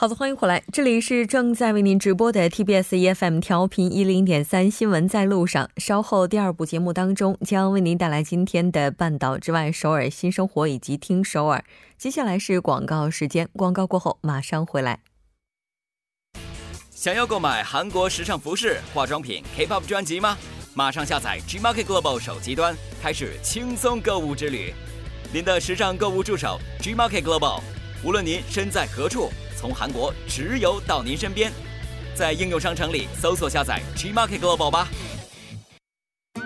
好的，欢迎回来，这里是正在为您直播的 TBS EFM 调频一零点三新闻在路上。稍后第二部节目当中将为您带来今天的半岛之外、首尔新生活以及听首尔。接下来是广告时间，广告过后马上回来。想要购买韩国时尚服饰、化妆品、K-pop 专辑吗？马上下载 Gmarket Global 手机端，开始轻松购物之旅。您的时尚购物助手 Gmarket Global，无论您身在何处。从韩国直邮到您身边，在应用商城里搜索下载 Gmarket Global 吧。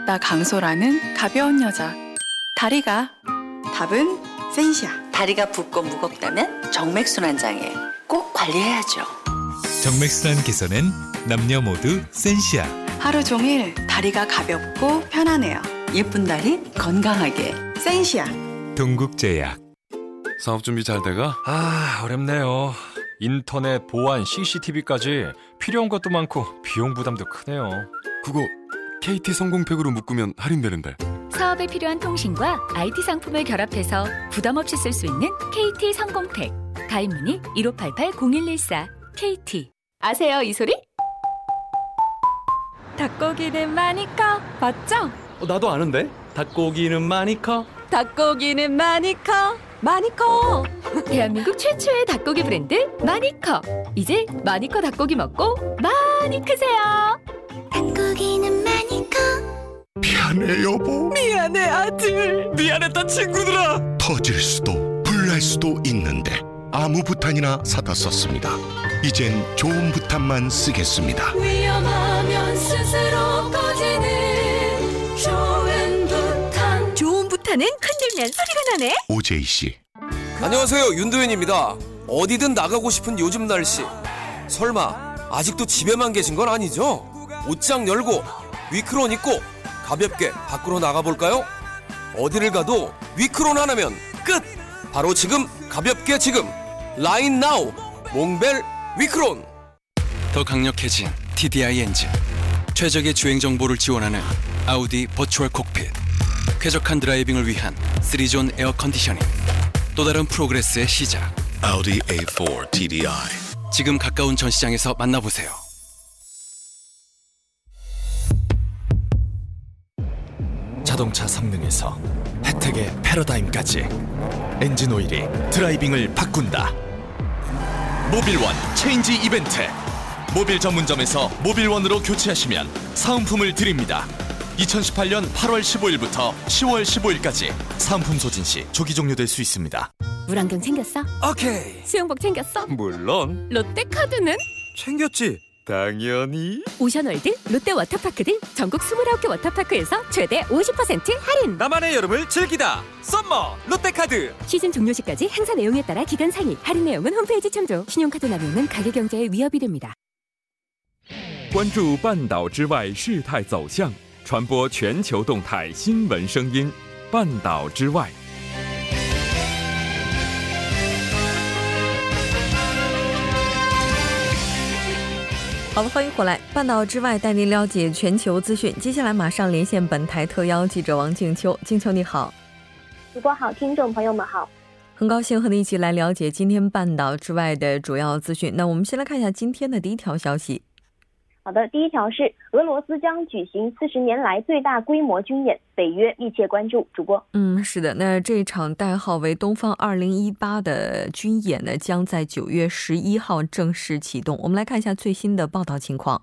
나강소라는가벼운여자다리가답은센시아다리가붓고무겁다면정맥순환장애꼭관리해야죠정맥순환개선은남녀모두센시아하루종일다리가가볍고편하네요예쁜다리건강하게센시아동국제약사업준비잘돼가아어렵네요 인터넷, 보안, CCTV까지 필요한 것도 많고 비용 부담도 크네요. 그거 KT 성공팩으로 묶으면 할인되는데. 사업에 필요한 통신과 IT 상품을 결합해서 부담 없이 쓸 수 있는 KT 성공팩. 가입 문의 1588-0114 KT. 아세요 이 소리? 닭고기는 많이 커. 맞죠? 어, 나도 아는데. 닭고기는 많이 커. 닭고기는 많이 커. 마니커. 대한민국 최초의 닭고기 브랜드 마니커. 이제 마니커 닭고기 먹고 많이 크세요. 닭고기는 마니커. 미안해 여보. 미안해 아들. 미안했다 친구들아. 터질 수도 불날 수도 있는데 아무 부탄이나 사다 썼습니다. 이젠 좋은 부탄만 쓰겠습니다. 위험하면 스스로 부탄은 흔들면 소리가 나네. 오제이 씨. 안녕하세요 윤도현입니다. 어디든 나가고 싶은 요즘 날씨. 설마 아직도 집에만 계신 건 아니죠? 옷장 열고 위크론 입고 가볍게 밖으로 나가볼까요? 어디를 가도 위크론 하나면 끝! 바로 지금 가볍게 지금. 라인 나우 몽벨 위크론. 더 강력해진 TDI 엔진. 최적의 주행 정보를 지원하는 아우디 버추얼 콕핏 쾌적한 드라이빙을 위한 3존 에어 컨디셔닝. 또 다른 프로그레스의 시작. 아우디 A4 TDI 지금 가까운 전시장에서 만나보세요. 자동차 성능에서 혜택의 패러다임까지 엔진 오일이 드라이빙을 바꾼다. 모빌원 체인지 이벤트. 모빌 전문점에서 모빌원으로 교체하시면 사은품을 드립니다 2018년 8월 15일부터 10월 15일까지 사은품 소진 시 조기 종료될 수 있습니다 물안경 챙겼어? 오케이 수영복 챙겼어? 물론 롯데카드는? 챙겼지 당연히 오션월드, 롯데 워터파크 등 전국 29개 워터파크에서 최대 50% 할인 나만의 여름을 즐기다 썸머 롯데카드 시즌 종료 시까지 행사 내용에 따라 기간 상위 할인 내용은 홈페이지 참조 신용카드 납입은 가계경제에 위협이 됩니다 关注半岛之外事态走向 传播全球动态新闻声音，半岛之外。好了，欢迎回来，半岛之外带您了解全球资讯。接下来马上连线本台特邀记者王静秋，静秋你好，主播好，听众朋友们好，很高兴和你一起来了解今天半岛之外的主要资讯。那我们先来看一下今天的第一条消息。好的，第一条是俄罗斯将举行四十年来最大规模军演，北约密切关注。主播，嗯，是的，那这场代号为“东方二零一八”的军演呢，将在九月十一号正式启动。我们来看一下最新的报道情况。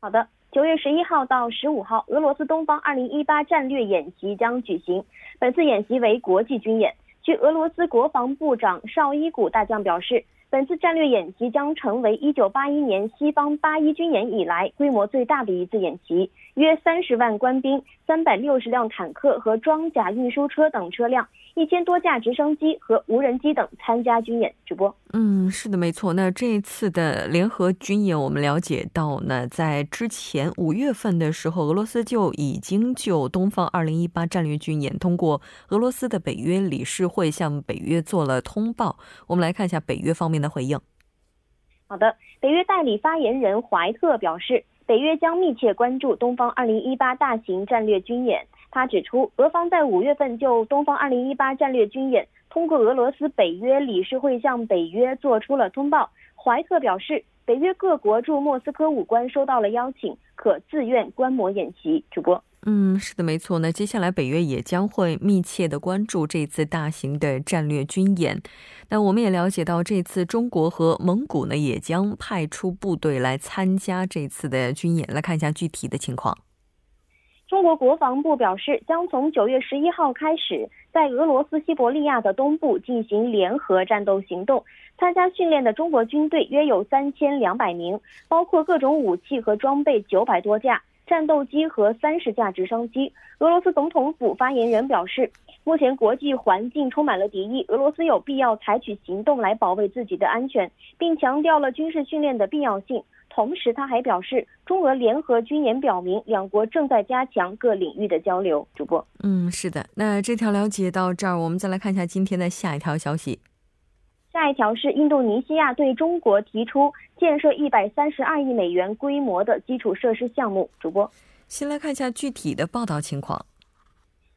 好的，九月十一号到十五号，俄罗斯东方二零一八战略演习将举行。本次演习为国际军演。据俄罗斯国防部长绍伊古大将表示。本次战略演习将成为1981年西方八一军演以来规模最大的一次演习，约三十万官兵、三百六十辆坦克和装甲运输车等车辆、一千多架直升机和无人机等参加军演。直播，嗯，是的，没错。那这一次的联合军演，我们了解到呢，在之前五月份的时候，俄罗斯就已经就东方二零一八战略军演通过俄罗斯的北约理事会向北约做了通报。我们来看一下北约方面的回应。好的，北约代理发言人怀特表示，北约将密切关注东方 2018” 大型战略军演。他指出，俄方在五月份就东方 2018” 战略军演。通过俄罗斯北约理事会向北约做出了通报。怀特表示，北约各国驻莫斯科武官收到了邀请，可自愿观摩演习。主播，嗯，是的，没错。那接下来北约也将会密切的关注这次大型的战略军演。那我们也了解到，这次中国和蒙古呢也将派出部队来参加这次的军演。来看一下具体的情况。中国国防部表示，将从九月十一号开始，在俄罗斯西伯利亚的东部进行联合战斗行动。参加训练的中国军队约有三千两百名，包括各种武器和装备九百多架、战斗机和三十架直升机。俄罗斯总统府发言人表示，目前国际环境充满了敌意，俄罗斯有必要采取行动来保卫自己的安全，并强调了军事训练的必要性。同时，他还表示，中俄联合军演表明两国正在加强各领域的交流。主播，嗯，是的。那这条了解到这儿，我们再来看一下今天的下一条消息。下一条是印度尼西亚对中国提出建设一百三十二亿美元规模的基础设施项目。主播，先来看一下具体的报道情况。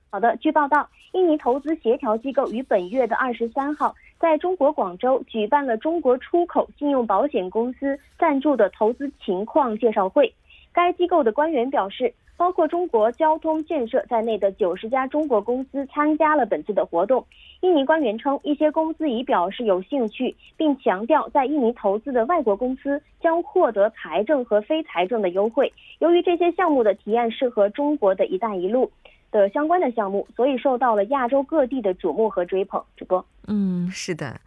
好的，据报道，印尼投资协调机构于本月的二十三号。在中国广州举办了中国出口信用保险公司赞助的投资情况介绍会。该机构的官员表示，包括中国交通建设在内的九十家中国公司参加了本次的活动。印尼官员称，一些公司已表示有兴趣，并强调在印尼投资的外国公司将获得财政和非财政的优惠。由于这些项目的提案适合中国的一带一路。的相关的项目，所以受到了亚洲各地的瞩目和追捧。主播，嗯，是的，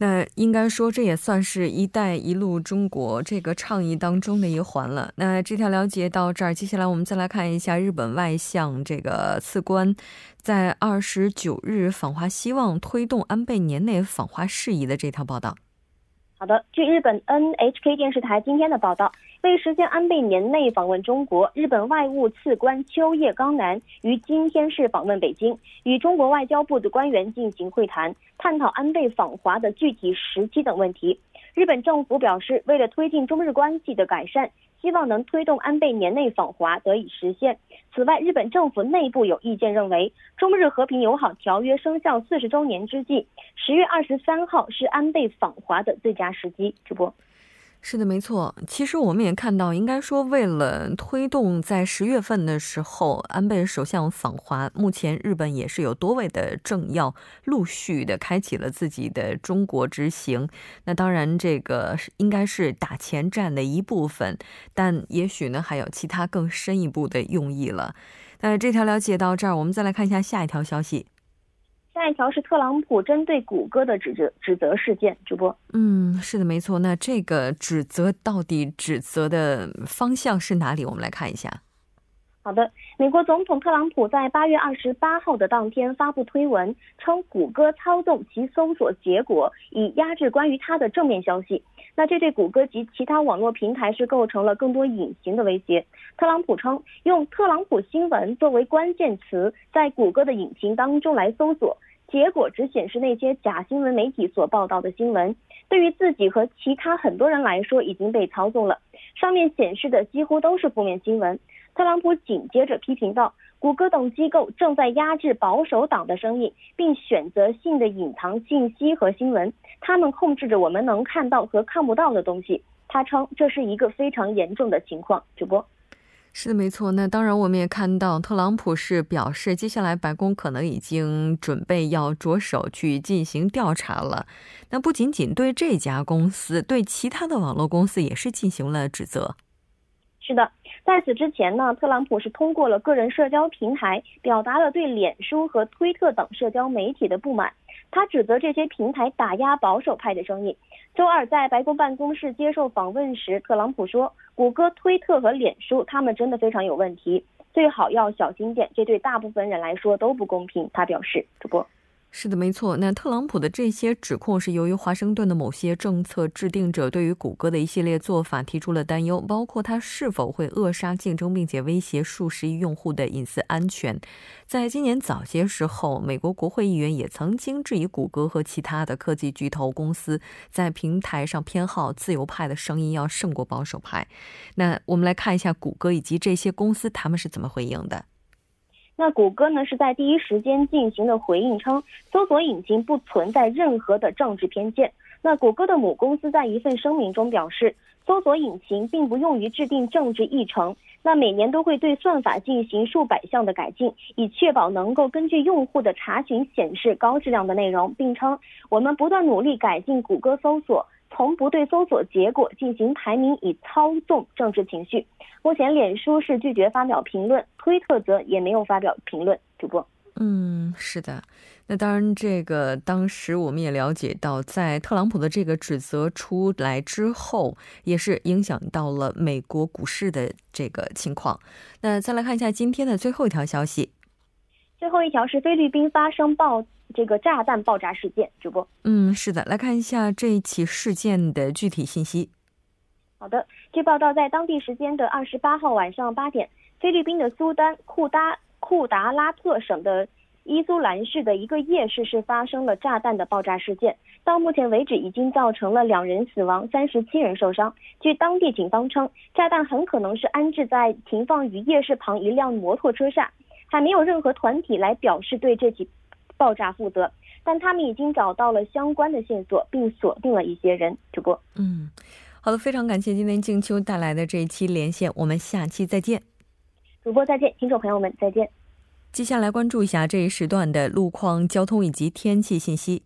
那应该说这也算是一带一路中国这个倡议当中的一环了。那这条了解到这儿，接下来我们再来看一下日本外相这个次官在二十九日访华，希望推动安倍年内访华事宜的这条报道。好的，据日本 NHK 电视台今天的报道，为实现安倍年内访问中国，日本外务次官秋叶刚男于今天是访问北京，与中国外交部的官员进行会谈，探讨安倍访华的具体时期等问题。日本政府表示，为了推进中日关系的改善。希望能推动安倍年内访华得以实现。此外，日本政府内部有意见认为，中日和平友好条约生效四十周年之际，十月二十三号是安倍访华的最佳时机。主播。是的，没错。其实我们也看到，应该说，为了推动在十月份的时候安倍首相访华，目前日本也是有多位的政要陆续的开启了自己的中国之行。那当然，这个应该是打前站的一部分，但也许呢，还有其他更深一步的用意了。那这条了解到这儿，我们再来看一下下一条消息。下一条是特朗普针对谷歌的指责指责事件，主播。嗯，是的，没错。那这个指责到底指责的方向是哪里？我们来看一下。好的，美国总统特朗普在八月二十八号的当天发布推文，称谷歌操纵其搜索结果，以压制关于他的正面消息。那这对谷歌及其他网络平台是构成了更多隐形的威胁。特朗普称，用“特朗普新闻”作为关键词，在谷歌的引擎当中来搜索。结果只显示那些假新闻媒体所报道的新闻，对于自己和其他很多人来说已经被操纵了。上面显示的几乎都是负面新闻。特朗普紧接着批评道：“谷歌等机构正在压制保守党的声音，并选择性的隐藏信息和新闻。他们控制着我们能看到和看不到的东西。”他称这是一个非常严重的情况。主播。是的，没错。那当然，我们也看到特朗普是表示，接下来白宫可能已经准备要着手去进行调查了。那不仅仅对这家公司，对其他的网络公司也是进行了指责。是的，在此之前呢，特朗普是通过了个人社交平台，表达了对脸书和推特等社交媒体的不满。他指责这些平台打压保守派的声音。周二在白宫办公室接受访问时，特朗普说：“谷歌、推特和脸书，他们真的非常有问题，最好要小心点，这对大部分人来说都不公平。”他表示：“主播。”是的，没错。那特朗普的这些指控是由于华盛顿的某些政策制定者对于谷歌的一系列做法提出了担忧，包括它是否会扼杀竞争，并且威胁数十亿用户的隐私安全。在今年早些时候，美国国会议员也曾经质疑谷歌和其他的科技巨头公司在平台上偏好自由派的声音要胜过保守派。那我们来看一下谷歌以及这些公司他们是怎么回应的。那谷歌呢是在第一时间进行了回应称，搜索引擎不存在任何的政治偏见。那谷歌的母公司在一份声明中表示，搜索引擎并不用于制定政治议程。那每年都会对算法进行数百项的改进，以确保能够根据用户的查询显示高质量的内容，并称我们不断努力改进谷歌搜索。从不对搜索结果进行排名，以操纵政治情绪。目前，脸书是拒绝发表评论，推特则也没有发表评论。主播，嗯，是的。那当然，这个当时我们也了解到，在特朗普的这个指责出来之后，也是影响到了美国股市的这个情况。那再来看一下今天的最后一条消息。最后一条是菲律宾发生爆。这个炸弹爆炸事件，主播，嗯，是的，来看一下这一起事件的具体信息。好的，据报道，在当地时间的二十八号晚上八点，菲律宾的苏丹库达库达拉特省的伊苏兰市的一个夜市是发生了炸弹的爆炸事件。到目前为止，已经造成了两人死亡，三十七人受伤。据当地警方称，炸弹很可能是安置在停放于夜市旁一辆摩托车上，还没有任何团体来表示对这起。爆炸负责，但他们已经找到了相关的线索，并锁定了一些人。主播，嗯，好的，非常感谢今天静秋带来的这一期连线，我们下期再见。主播再见，听众朋友们再见。接下来关注一下这一时段的路况、交通以及天气信息。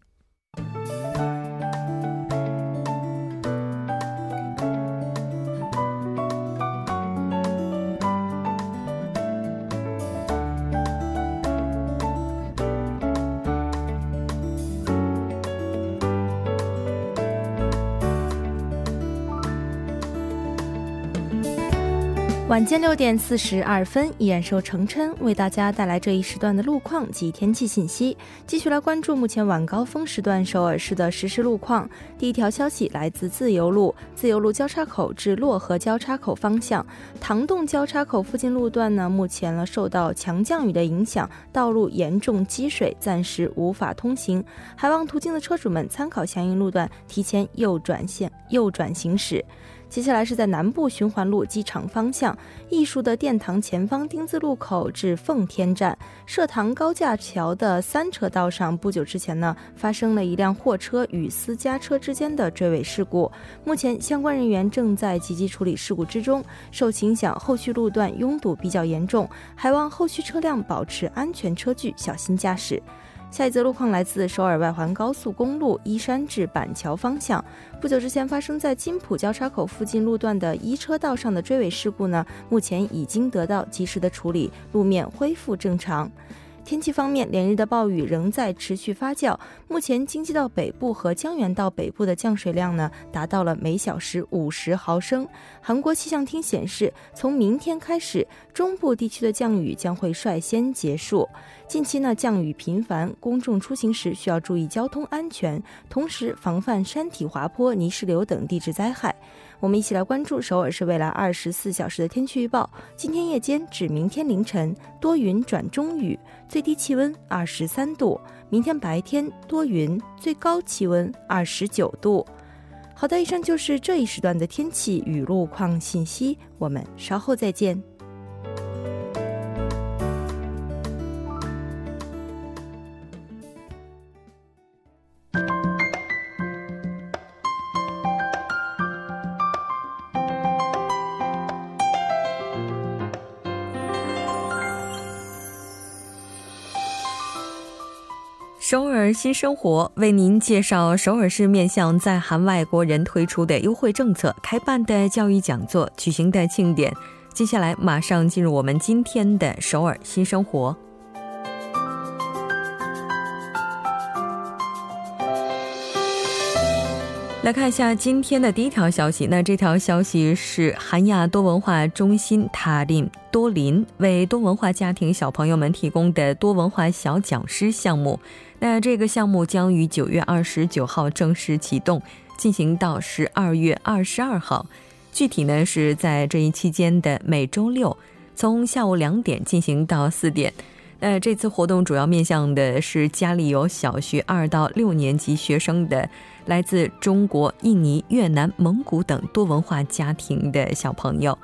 晚间六点四十二分，依然受成琛为大家带来这一时段的路况及天气信息。继续来关注目前晚高峰时段首尔市的实时路况。第一条消息来自自由路，自由路交叉口至洛河交叉口方向，唐洞交叉口附近路段呢，目前呢受到强降雨的影响，道路严重积水，暂时无法通行。还望途经的车主们参考相应路段，提前右转线右转行驶。接下来是在南部循环路机场方向，艺术的殿堂前方丁字路口至奉天站，社塘高架桥的三车道上，不久之前呢，发生了一辆货车与私家车之间的追尾事故。目前相关人员正在积极处理事故之中，受其影响，后续路段拥堵比较严重，还望后续车辆保持安全车距，小心驾驶。下一则路况来自首尔外环高速公路依山至板桥方向，不久之前发生在金浦交叉口附近路段的一车道上的追尾事故呢，目前已经得到及时的处理，路面恢复正常。天气方面，连日的暴雨仍在持续发酵。目前，京畿道北部和江原道北部的降水量呢，达到了每小时五十毫升。韩国气象厅显示，从明天开始，中部地区的降雨将会率先结束。近期呢，降雨频繁，公众出行时需要注意交通安全，同时防范山体滑坡、泥石流等地质灾害。我们一起来关注首尔市未来二十四小时的天气预报。今天夜间至明天凌晨多云转中雨，最低气温二十三度；明天白天多云，最高气温二十九度。好的，以上就是这一时段的天气与路况信息。我们稍后再见。首尔新生活为您介绍首尔市面向在韩外国人推出的优惠政策、开办的教育讲座、举行的庆典。接下来，马上进入我们今天的首尔新生活。来看一下今天的第一条消息。那这条消息是韩亚多文化中心塔林多林为多文化家庭小朋友们提供的多文化小讲师项目。那这个项目将于九月二十九号正式启动，进行到十二月二十二号。具体呢是在这一期间的每周六，从下午两点进行到四点。那这次活动主要面向的是家里有小学二到六年级学生的。来自中国、印尼、越南、蒙古等多文化家庭的小朋友，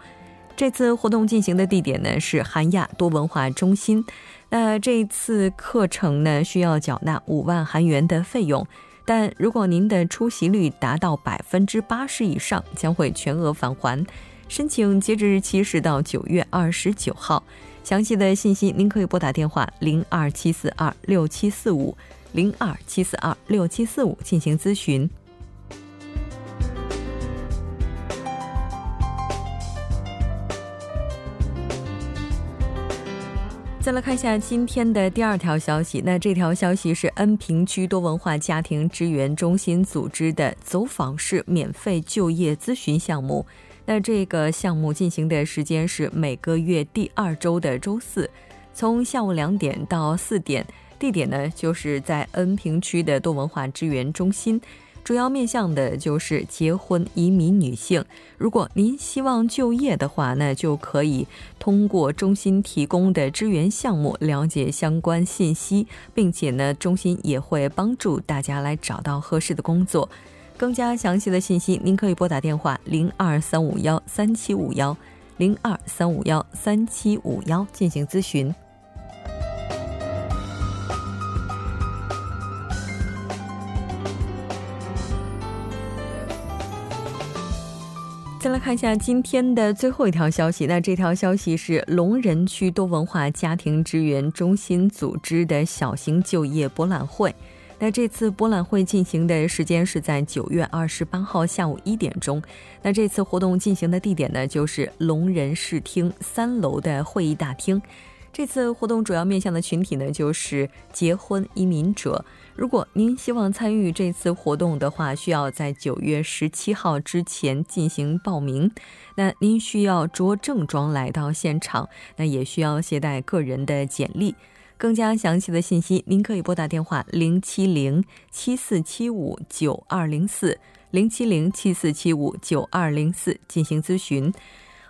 这次活动进行的地点呢是韩亚多文化中心。那这次课程呢需要缴纳五万韩元的费用，但如果您的出席率达到百分之八十以上，将会全额返还。申请截止日期是到九月二十九号。详细的信息您可以拨打电话零二七四二六七四五。零二七四二六七四五进行咨询。再来看一下今天的第二条消息，那这条消息是恩平区多文化家庭支援中心组织的走访式免费就业咨询项目。那这个项目进行的时间是每个月第二周的周四，从下午两点到四点。地点呢，就是在恩平区的多文化支援中心，主要面向的就是结婚移民女性。如果您希望就业的话，那就可以通过中心提供的支援项目了解相关信息，并且呢，中心也会帮助大家来找到合适的工作。更加详细的信息，您可以拨打电话零二三五幺三七五幺零二三五幺三七五幺进行咨询。再来看一下今天的最后一条消息，那这条消息是龙仁区多文化家庭支援中心组织的小型就业博览会。那这次博览会进行的时间是在九月二十八号下午一点钟。那这次活动进行的地点呢，就是龙仁视听三楼的会议大厅。这次活动主要面向的群体呢，就是结婚移民者。如果您希望参与这次活动的话，需要在九月十七号之前进行报名。那您需要着正装来到现场，那也需要携带个人的简历。更加详细的信息，您可以拨打电话零七零七四七五九二零四零七零七四七五九二零四进行咨询。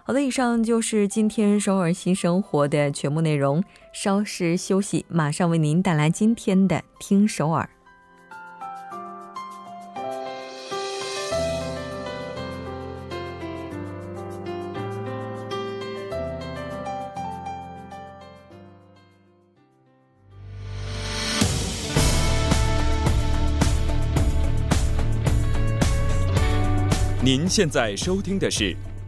好的，以上就是今天首尔新生活的全部内容。稍事休息，马上为您带来今天的《听首尔》。您现在收听的是。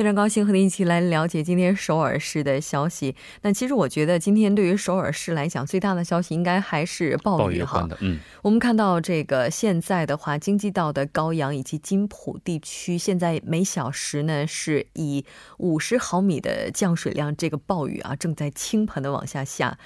非常高兴和您一起来了解今天首尔市的消息。那其实我觉得今天对于首尔市来讲，最大的消息应该还是暴雨哈。嗯，我们看到这个现在的话，京畿道的高阳以及金浦地区，现在每小时呢是以五十毫米的降水量，这个暴雨啊正在倾盆的往下下。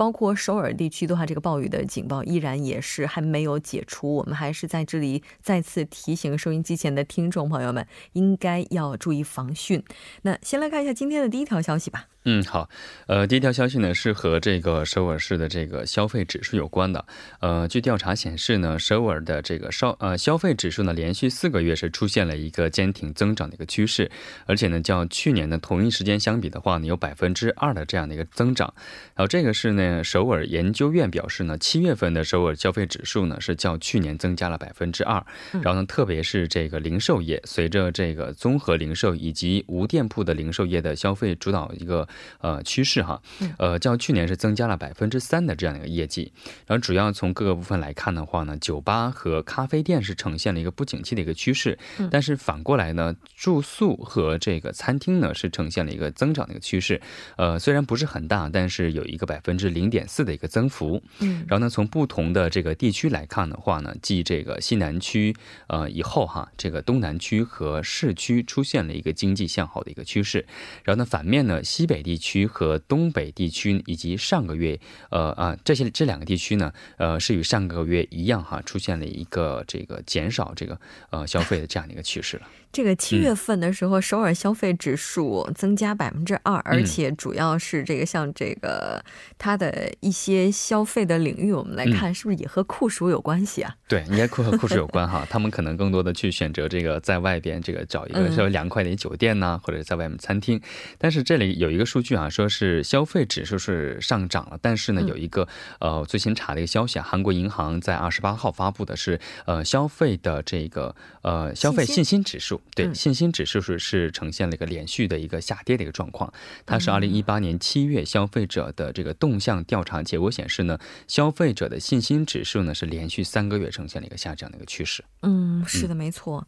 包括首尔地区的话，这个暴雨的警报依然也是还没有解除。我们还是在这里再次提醒收音机前的听众朋友们，应该要注意防汛。那先来看一下今天的第一条消息吧。嗯，好，呃，第一条消息呢是和这个首尔市的这个消费指数有关的。呃，据调查显示呢，首尔的这个消呃消费指数呢连续四个月是出现了一个坚挺增长的一个趋势，而且呢，较去年的同一时间相比的话呢，有百分之二的这样的一个增长。然后这个是呢，首尔研究院表示呢，七月份的首尔消费指数呢是较去年增加了百分之二。然后呢，特别是这个零售业，随着这个综合零售以及无店铺的零售业的消费主导一个。呃，趋势哈，呃，较去年是增加了百分之三的这样的一个业绩。然后主要从各个部分来看的话呢，酒吧和咖啡店是呈现了一个不景气的一个趋势。但是反过来呢，住宿和这个餐厅呢是呈现了一个增长的一个趋势。呃，虽然不是很大，但是有一个百分之零。零点四的一个增幅。嗯，然后呢，从不同的这个地区来看的话呢，继这个西南区呃以后哈，这个东南区和市区出现了一个经济向好的一个趋势。然后呢，反面呢，西北地区和东北地区以及上个月呃啊这些这两个地区呢，呃是与上个月一样哈，出现了一个这个减少这个呃消费的这样的一个趋势了。这个七月份的时候，首尔消费指数增加百分之二，而且主要是这个像这个它的一些消费的领域，我们来看是不是也和酷暑有关系啊？对，应该酷和酷暑有关哈。他们可能更多的去选择这个在外边这个找一个稍微凉快的酒店呐，或者在外面餐厅。但是这里有一个数据啊，说是消费指数是上涨了，但是呢，有一个呃最新查的一个消息啊，韩国银行在二十八号发布的是呃消费的这个呃消费信心指数。对信心指数是是呈现了一个连续的一个下跌的一个状况，它是二零一八年七月消费者的这个动向调查结果显示呢，消费者的信心指数呢是连续三个月呈现了一个下降的一个趋势。嗯，是的，没错。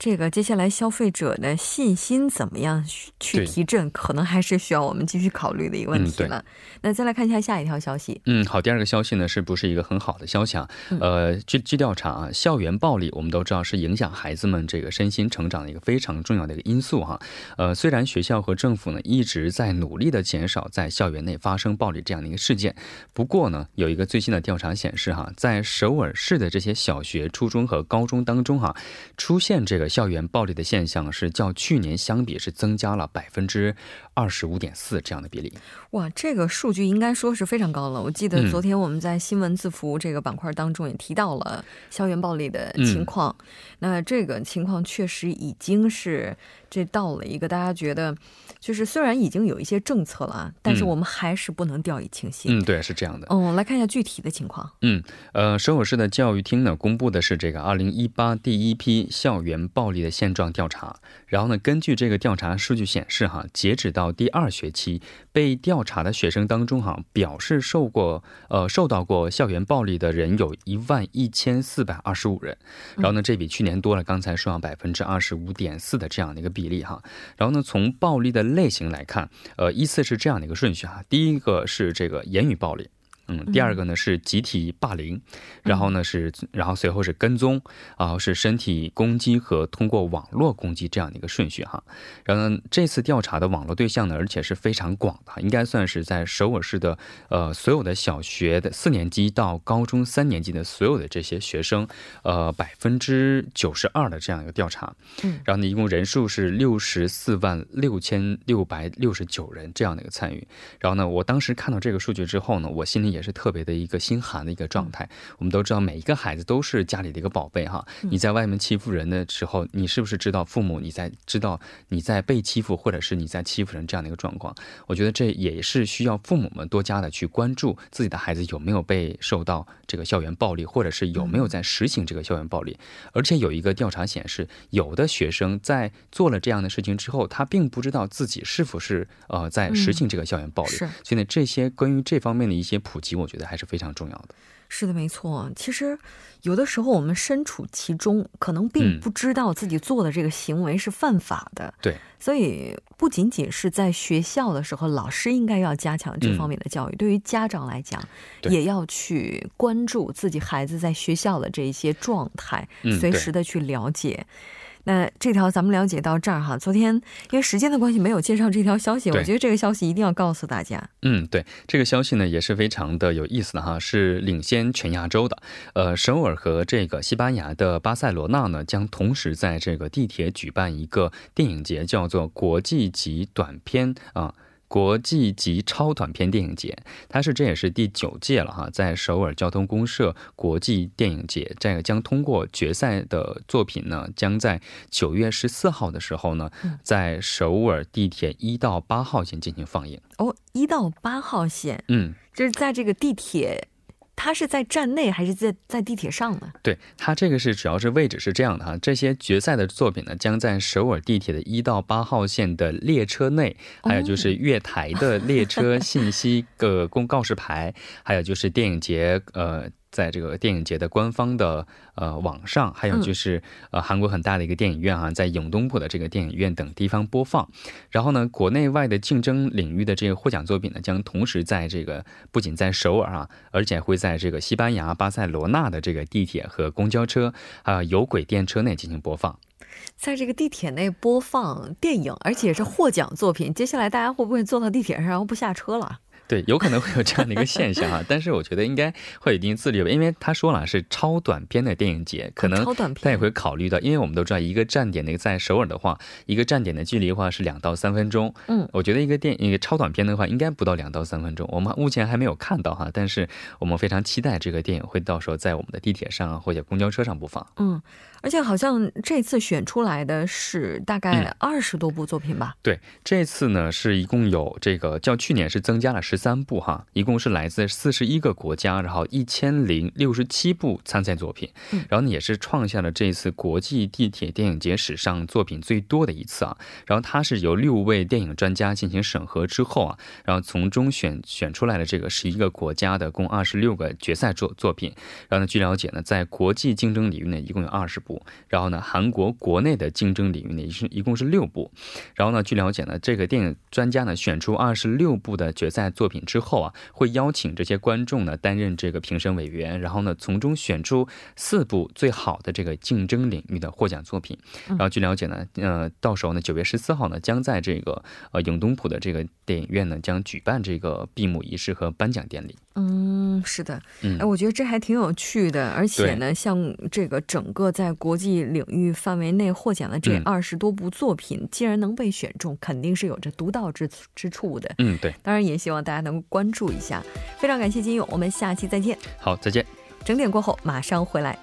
这个接下来消费者的信心怎么样去提振，可能还是需要我们继续考虑的一个问题了。那再来看一下下一条消息。嗯，好，第二个消息呢是不是一个很好的消息啊？呃，据据调查啊，校园暴力我们都知道是影响孩子们这个身心成长的一个非常重要的一个因素哈。呃，虽然学校和政府呢一直在努力的减少在校园内发生暴力这样的一个事件，不过呢，有一个最新的调查显示哈，在首尔市的这些小学、初中和高中当中哈，出现这个。校园暴力的现象是较去年相比是增加了百分之二十五点四这样的比例。哇，这个数据应该说是非常高了。我记得昨天我们在新闻字符这个板块当中也提到了校园暴力的情况。那这个情况确实已经是这到了一个大家觉得，就是虽然已经有一些政策了，但是我们还是不能掉以轻心。嗯，对，是这样的。嗯，来看一下具体的情况。嗯，呃，首尔市的教育厅呢公布的是这个二零一八第一批校园暴力的现状调查。然后呢，根据这个调查数据显示，哈，截止到第二学期被调查的学生当中，哈，表示受过呃受到过校园暴力的人有一万一千四百二十五人。然后呢，这比去年多了，刚才说百分之二十五点四的这样的一个比例哈。然后呢，从暴力的类型来看，呃，依次是这样的一个顺序哈。第一个是这个言语暴力。嗯，第二个呢是集体霸凌，然后呢是，然后随后是跟踪，然后是身体攻击和通过网络攻击这样的一个顺序哈。然后呢，这次调查的网络对象呢，而且是非常广的，应该算是在首尔市的呃所有的小学的四年级到高中三年级的所有的这些学生，呃百分之九十二的这样一个调查。嗯，然后呢，一共人数是六十四万六千六百六十九人这样的一个参与。然后呢，我当时看到这个数据之后呢，我心里也。也是特别的一个心寒的一个状态。我们都知道，每一个孩子都是家里的一个宝贝哈。你在外面欺负人的时候，你是不是知道父母你在知道你在被欺负，或者是你在欺负人这样的一个状况？我觉得这也是需要父母们多加的去关注自己的孩子有没有被受到这个校园暴力，或者是有没有在实行这个校园暴力。而且有一个调查显示，有的学生在做了这样的事情之后，他并不知道自己是否是呃在实行这个校园暴力。所以呢，这些关于这方面的一些普及。我觉得还是非常重要的。是的，没错。其实有的时候我们身处其中，可能并不知道自己做的这个行为是犯法的。对，所以不仅仅是在学校的时候，老师应该要加强这方面的教育。对于家长来讲，也要去关注自己孩子在学校的这一些状态，随时的去了解。那这条咱们了解到这儿哈，昨天因为时间的关系没有介绍这条消息，我觉得这个消息一定要告诉大家。嗯，对，这个消息呢也是非常的有意思的哈，是领先全亚洲的。呃，首尔和这个西班牙的巴塞罗那呢将同时在这个地铁举办一个电影节，叫做国际级短片啊。国际级超短片电影节，它是这也是第九届了哈，在首尔交通公社国际电影节，这个将通过决赛的作品呢，将在九月十四号的时候呢，在首尔地铁一到八号线进行放映。哦，一到八号线，嗯，就是在这个地铁。它是在站内还是在在地铁上呢？对，它这个是主要是位置是这样的哈，这些决赛的作品呢，将在首尔地铁的一到八号线的列车内，还有就是月台的列车信息个 公告示牌，还有就是电影节呃。在这个电影节的官方的呃网上，还有就是呃韩国很大的一个电影院啊，在永东浦的这个电影院等地方播放。然后呢，国内外的竞争领域的这个获奖作品呢，将同时在这个不仅在首尔啊，而且会在这个西班牙巴塞罗那的这个地铁和公交车啊有轨电车内进行播放。在这个地铁内播放电影，而且是获奖作品，接下来大家会不会坐到地铁上然后不下车了？对，有可能会有这样的一个现象哈，但是我觉得应该会有一定自律吧，因为他说了是超短片的电影节，可能他也会考虑到，因为我们都知道一个站点那个在首尔的话，一个站点的距离的话是两到三分钟，嗯，我觉得一个电一个超短片的话应该不到两到三分钟，我们目前还没有看到哈，但是我们非常期待这个电影会到时候在我们的地铁上啊或者公交车上播放，嗯。而且好像这次选出来的是大概二十多部作品吧？对，这次呢是一共有这个较去年是增加了十三部哈，一共是来自四十一个国家，然后一千零六十七部参赛作品，然后呢也是创下了这次国际地铁电影节史上作品最多的一次啊。然后它是由六位电影专家进行审核之后啊，然后从中选选出来的这个十一个国家的共二十六个决赛作作品。然后呢，据了解呢，在国际竞争领域呢，一共有二十部。然后呢，韩国国内的竞争领域呢，是一共是六部。然后呢，据了解呢，这个电影专家呢选出二十六部的决赛作品之后啊，会邀请这些观众呢担任这个评审委员，然后呢从中选出四部最好的这个竞争领域的获奖作品。然后据了解呢，呃，到时候呢九月十四号呢将在这个呃永东浦的这个电影院呢将举办这个闭幕仪式和颁奖典礼。嗯，是的，哎，我觉得这还挺有趣的，而且呢，像这个整个在国际领域范围内获奖的这二十多部作品，既然能被选中，肯定是有着独到之之处的。嗯，对，当然也希望大家能够关注一下。非常感谢金勇，我们下期再见。好，再见。整点过后马上回来。